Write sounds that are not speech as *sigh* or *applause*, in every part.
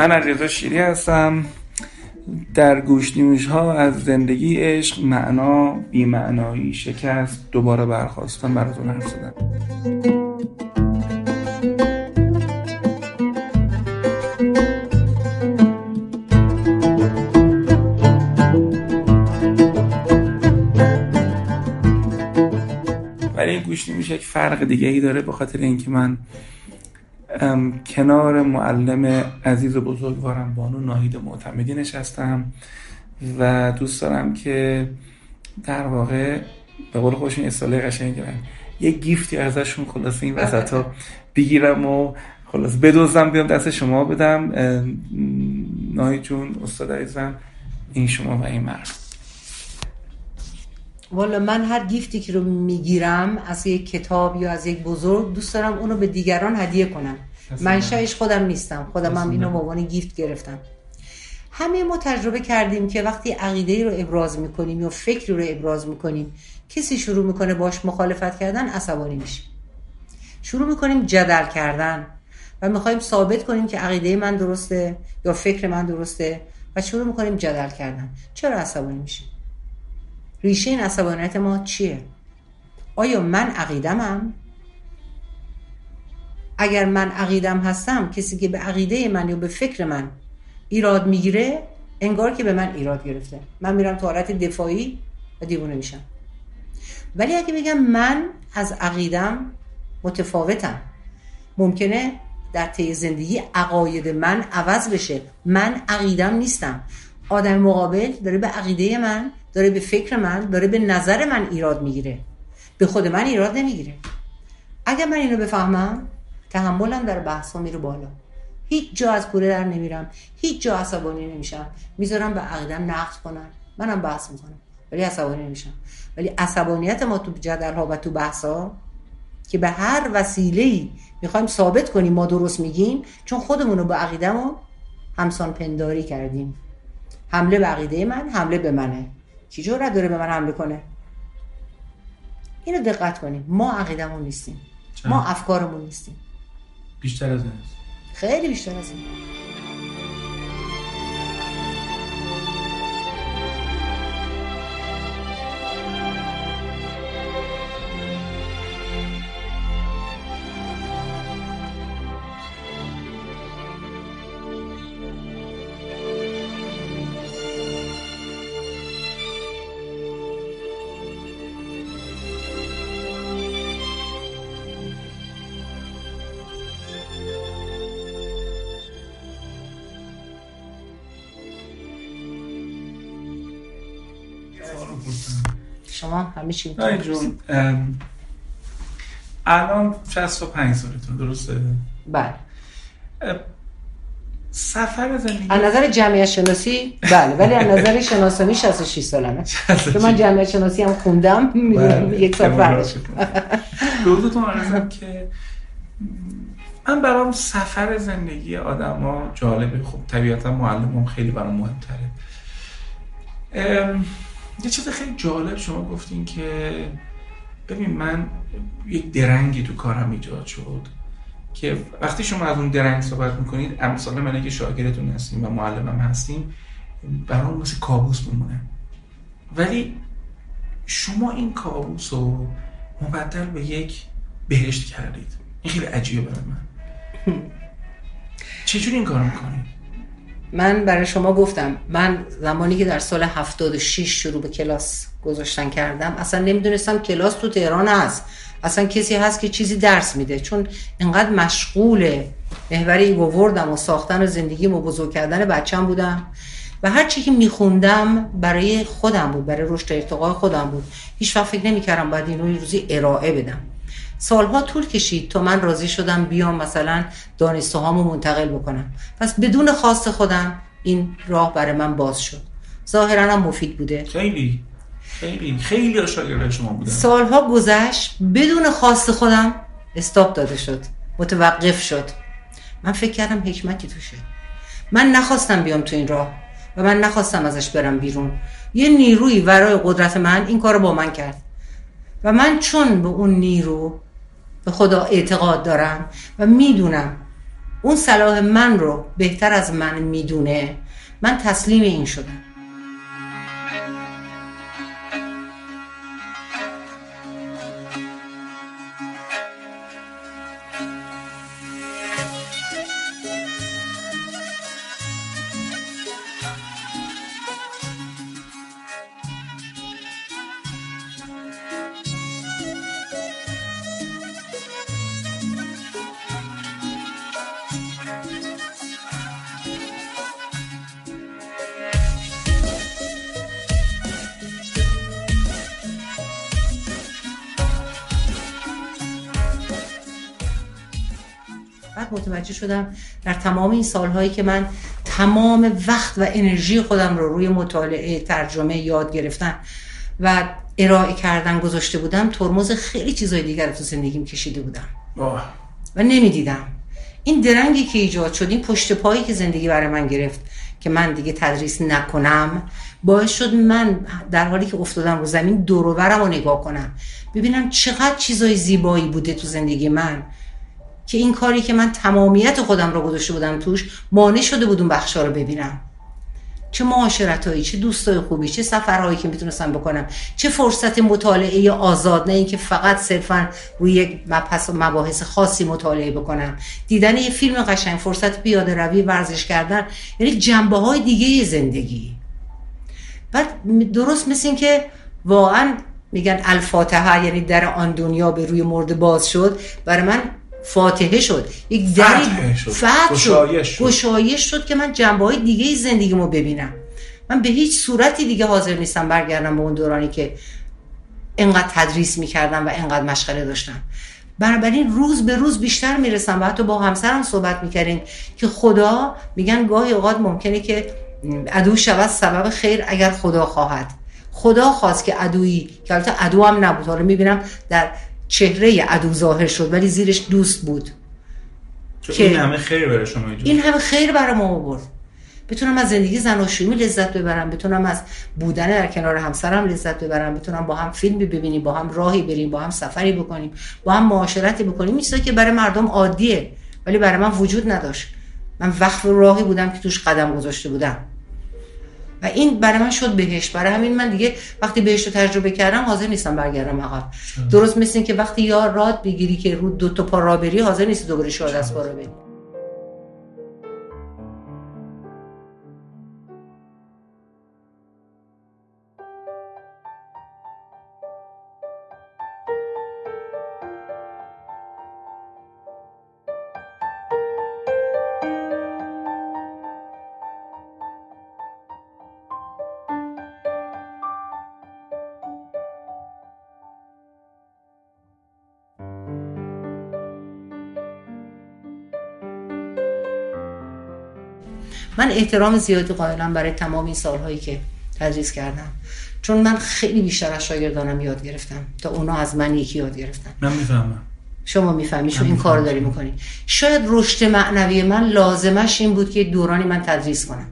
من علیرضا شیری هستم. در گوش ها از زندگی عشق معنا بیمعنایی شکست. دوباره برخواستم براتون حرف زدم. ولی گوش یک فرق دیگه ای داره به خاطر اینکه من کنار معلم عزیز و بزرگوارم بانو ناهید معتمدی نشستم و دوست دارم که در واقع به قول خوشین اصطلاح قشنگ یه گیفتی ازشون خلاص این وسط ها بگیرم و خلاص بدوزم بیام دست شما بدم. ناهید جون استاد عزیزم این شما و این مرد. والا من هر گیفتی که رو می‌گیرم از یک کتاب یا از یک بزرگ دوست دارم اونو به دیگران هدیه کنم. منشأش خودم نیستم. خودم هم اینو به عنوان گیفت گرفتم. همه ما تجربه کردیم که وقتی عقیده رو ابراز می‌کنیم یا فکری رو ابراز می‌کنیم کسی شروع می‌کنه باش مخالفت کردن عصبانی میشیم. شروع می‌کنیم جدل کردن و می‌خوایم ثابت کنیم که عقیده من درسته یا فکر من درسته و شروع می‌کنیم جدل کردن. چرا عصبانی میشیم؟ ریشه این عصبانیت ما چیه؟ آیا من عقیدمم اگر من عقیدم هستم کسی که به عقیده من یا به فکر من ایراد می‌گیره انگار که به من ایراد گرفته. من میرم تو حالت دفاعی و دیوونه میشم. ولی اگه بگم من از عقیدم متفاوتم ممکنه در طی زندگی عقاید من عوض بشه. من عقیدم نیستم. آدم مقابل داره به عقیده من داره به فکر من داره به نظر من ایراد می‌گیره. به خود من ایراد نمی‌گیره. اگر من اینو بفهمم تحملم در بحث ها میره بالا. هیچ جا از کوره در نمیرم هیچ جا عصبانی نمیشم. می‌ذارم به عقیدم نقد کنن. منم بحث می‌کنم ولی عصبانی نمیشم. ولی عصبانیت ما تو جدل ها و تو بحث ها که به هر وسیله ای می‌خوایم ثابت کنیم ما درست میگیم چون خودمون رو با عقیدمون همسان پنداری کردیم. حمله به عقیده من حمله به منه. کی جرأت داره به من حمله کنه؟ اینو دقت کنیم. ما عقیدمون نیستیم. ما افکارمون نیستیم. بیشتر از این خیلی بیشتر از این. شما همه چی جون الان 65 سالتون درسته؟ بله. سفر زندگی از نظر جمعیت شناسی بله ولی از نظر *laughs* شناسانی 66 سالمه. که من جمعیت شناسی هم خوندم بله. یک سال فرقش دوزتون عرضم که من برام سفر زندگی آدم ها جالبه. خب طبیعتا معلمم خیلی برام مهمتره. یه چیز خیلی جالب شما گفتین که ببین من یک درنگی تو کارم ایجاد شد که وقتی شما از اون درنگ صحبت می‌کنید امثال من که شاگردتون هستیم و معلمم هستیم برام مثل کابوس بمونه ولی شما این کابوس رو مبدل به یک بهشت کردید. این خیلی عجیبه برای من. *laughs* چجوری این کار می‌کنید؟ من برای شما گفتم من زمانی که در سال 76 شروع به کلاس گذاشتن کردم اصلا نمی‌دونستم کلاس تو تهران هست. اصلا کسی هست که چیزی درس میده چون انقدر مشغول محوری وردم و ساختن زندگی و بزرگ کردن بچم بودم. و هر چی که میخوندم برای خودم بود برای رشد ارتقای خودم بود. هیچ فکر نمی‌کردم باید اینو روزی ارائه بدم. سالها طول کشید تا من راضی شدم بیام مثلا دانستهامو منتقل بکنم. پس بدون خواست خودم این راه برای من باز شد. ظاهرا هم مفید بوده. خیلی خیلی خیلی شاگرد شما بودن. سالها گذشت بدون خواست خودم استاپ داده شد متوقف شد. من فکر کردم حکمتی توشه. من نخواستم بیام تو این راه و من نخواستم ازش برم بیرون. یه نیروی ورای قدرت من این کار با من کرد. و من چون به اون نیرو به خدا اعتقاد دارم و می‌دونم اون صلاح من رو بهتر از من می‌دونه. من تسلیم این شدم. متوجه شدم در تمام این سالهایی که من تمام وقت و انرژی خودم رو روی مطالعه ترجمه یاد گرفتن و ارائه کردن گذاشته بودم ترمز خیلی چیزای دیگر رو تو زندگیم کشیده بودم. و نمی‌دیدم. این درنگی که ایجاد شد این پشت پایی که زندگی برای من گرفت که من دیگه تدریس نکنم باعث شد من در حالی که افتادم رو زمین دوروبرم رو نگاه کنم. ببینم چقدر چیزای زیبایی بوده تو زندگی من. که این کاری که من تمامیت خودم رو گذاشته بودم توش مانع شده بود اون بخشا رو ببینم. چه معاشرتایی چه دوستای خوبی چه سفرهایی که می‌تونستم بکنم چه فرصت مطالعه آزاد نه اینکه فقط صرفا روی یک مباحث خاصی مطالعه بکنم. دیدن یه فیلم قشنگ فرصت پیاده روی ورزش کردن یعنی جنبه های دیگه زندگی. بعد درست مثل این که واقعا میگن الفاتحه یعنی در آن دنیا به روی مرده باز شد. برای من فاتحه شد. یک دری فتح شد. گشایش شد. که من جنبه های دیگه زندگیمو ببینم. من به هیچ صورتی دیگه حاضر نیستم برگردم به اون دورانی که انقدر تدریس می‌کردم و انقدر مشغله داشتم. بنابراین روز به روز بیشتر می‌رسم و حتی با همسرم صحبت می‌کردیم که خدا میگن گاهی اوقات ممکنه که عدو شود سبب خیر اگر خدا خواهد. خدا خواست که عدویی که البته عدو هم نبود. حالا می‌بینم در چهره عدو ظاهر شد ولی زیرش دوست بود. که این همه خیر برای شما این همه خیر برای ما آورد. بتونم از زندگی زناشویی لذت ببرم بتونم از بودن در کنار همسرم لذت ببرم بتونم با هم فیلم ببینیم با هم راهی بریم با هم سفری بکنیم با هم معاشرتی بکنیم. این که برای مردم عادیه ولی برای من وجود نداشت. من وقت راهی بودم که توش قدم گذاشته بودم. و این برای من شد بهشت. برای همین من دیگه وقتی بهشت رو تجربه کردم حاضر نیستم برگردم عقب. درست مثل که وقتی یار راد بگیری که رو دو تا پا را بری حاضر نیستی دوباره شاد از پا را بری. من احترام زیادی قائلم برای تمام این سالهایی که تدریس کردم. چون من خیلی بیشتر از شاگردانم یاد گرفتم تا اونا از من یکی یاد گرفتن. من می‌فهمم. شما می‌فهمی چون این کار داری می‌کنی. شاید رشد معنوی من لازمش این بود که دورانی من تدریس کنم.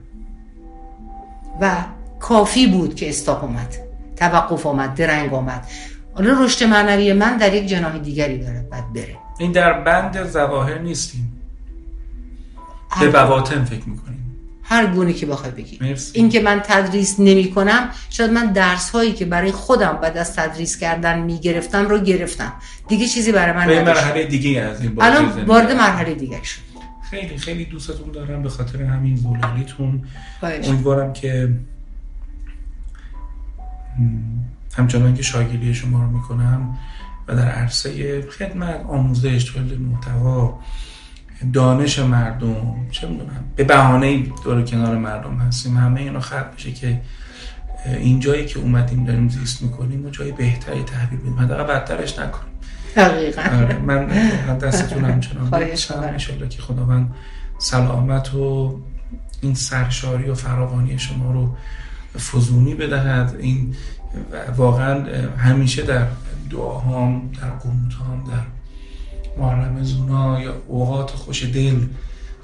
و کافی بود که استاپ اومد توقف آمد درنگ آمد حالا رشد معنوی من در یک جناح دیگری داره بعد بره. این در بند زواهر نیستیم. به بواطن فکر می‌کنیم. هر گونه که بخوای بگی. این که من تدریس نمی کنم شاید من درس هایی که برای خودم بعد از تدریس کردن می گرفتم رو گرفتم. دیگه چیزی برای من به مرحله دیگه از این الان وارد مرحله دیگه شد. خیلی خیلی دوستتون دارم به خاطر همین زولالیتون امیدوارم که همچنان که شاگردی شما رو می‌کنم و در عرصه خدمت آموزش تولید محتوا دانش مردم چه می‌دونم به بهانه دور کنار مردم هستیم. همه اینا خلق بشه که این جایی که اومدیم داریم زیست می‌کنیم و جای بهتری تحویل بدیم. حداقل بدترش نکنیم. دقیقا. آره، من دستتون همچنان ان که خداوند سلامت و این سرشاری و فراوانی شما رو فزونی بدهد. این واقعا همیشه در دعاهام در قنوتهام در محرم زونا یا اوقات خوش دل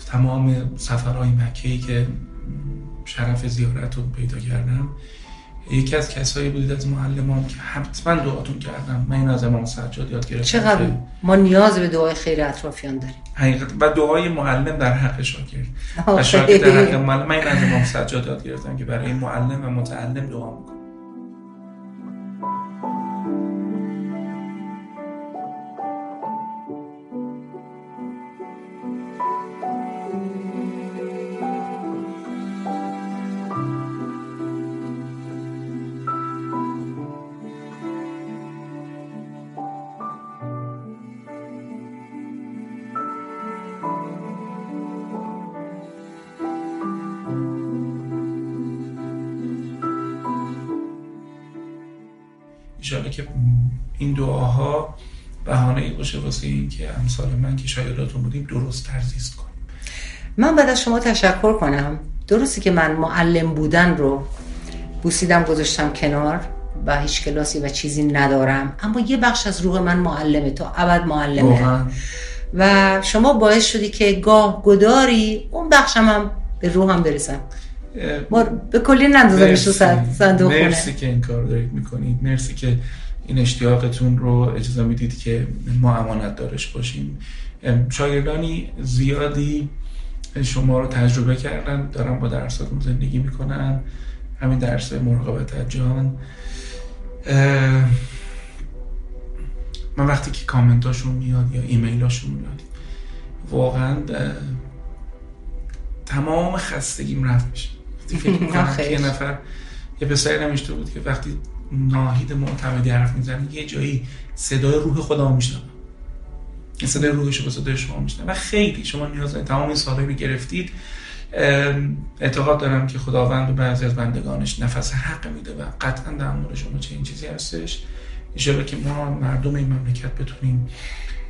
تمام سفرهای مکهی که شرف زیارت رو پیدا کردم. یکی از کسایی بودید از معلمان که حتما دعاتون کردم. من این از امام سجاد یاد گرفتم چقدر؟ ما نیاز به دعای خیر اطرافیان داریم. حقیقت و دعای معلم در حق شاگرد و. شاگرد در حق معلم. من این از امام سجاد یاد گرفتم که برای معلم و متعلم دعا می‌کنم. ایشالا که این دعاها بهانه ای باشه واسه این که امثال من که شاگرداتون بودیم درست ترزیست کنیم. من بعد از شما تشکر کنم. درسته که من معلم بودن رو بوسیدم گذاشتم کنار و هیچ کلاسی و چیزی ندارم. اما یه بخش از روح من معلمه تا ابد معلمه. و شما باعث شدی که گاه گداری اون بخشم هم به روحم برسم. ما به کلی نندازمش مرسی. صندوق خونه. مرسی که این کار دارید می‌کنید. مرسی که این اشتیاقتون رو اجازه می‌دید که ما امانت دارش باشیم. شاگردانی زیادی شما رو تجربه کردن دارن با درساتون زندگی می‌کنن. همین درس مراقبت از جان من وقتی که کامنتاشون میاد یا ایمیلاشون میاد واقعا تمام خستگیم رفت میشه. فکر. *laughs* یه نفر یه پسری نمیشته بود که وقتی ناهید معتمدی حرف می‌زنه یه جایی صدای روح خدا میشنم این صدای روحش رو با صدای شما میشنم و خیلی شما نیاز دارید. تمام این سالهایی رو گرفتید. اعتقاد دارم که خداوند به بعضی از بندگانش نفس حق میده و قطعا در مورد شما چه این چیزی هستش. ایشالا که ما مردم این مملکت بتونیم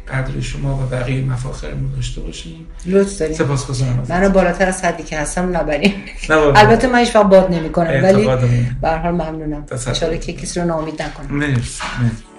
قدر شما و بقیه مفاخرمون داشته باشیم لطف داریم سپاسگزارم. منو بالاتر از حدی که هستم نبریم. البته من هیچ باد نمی کنم ولی. به هر حال ممنونم. ان که کسی رو ناامید نکنم مرسی مرسی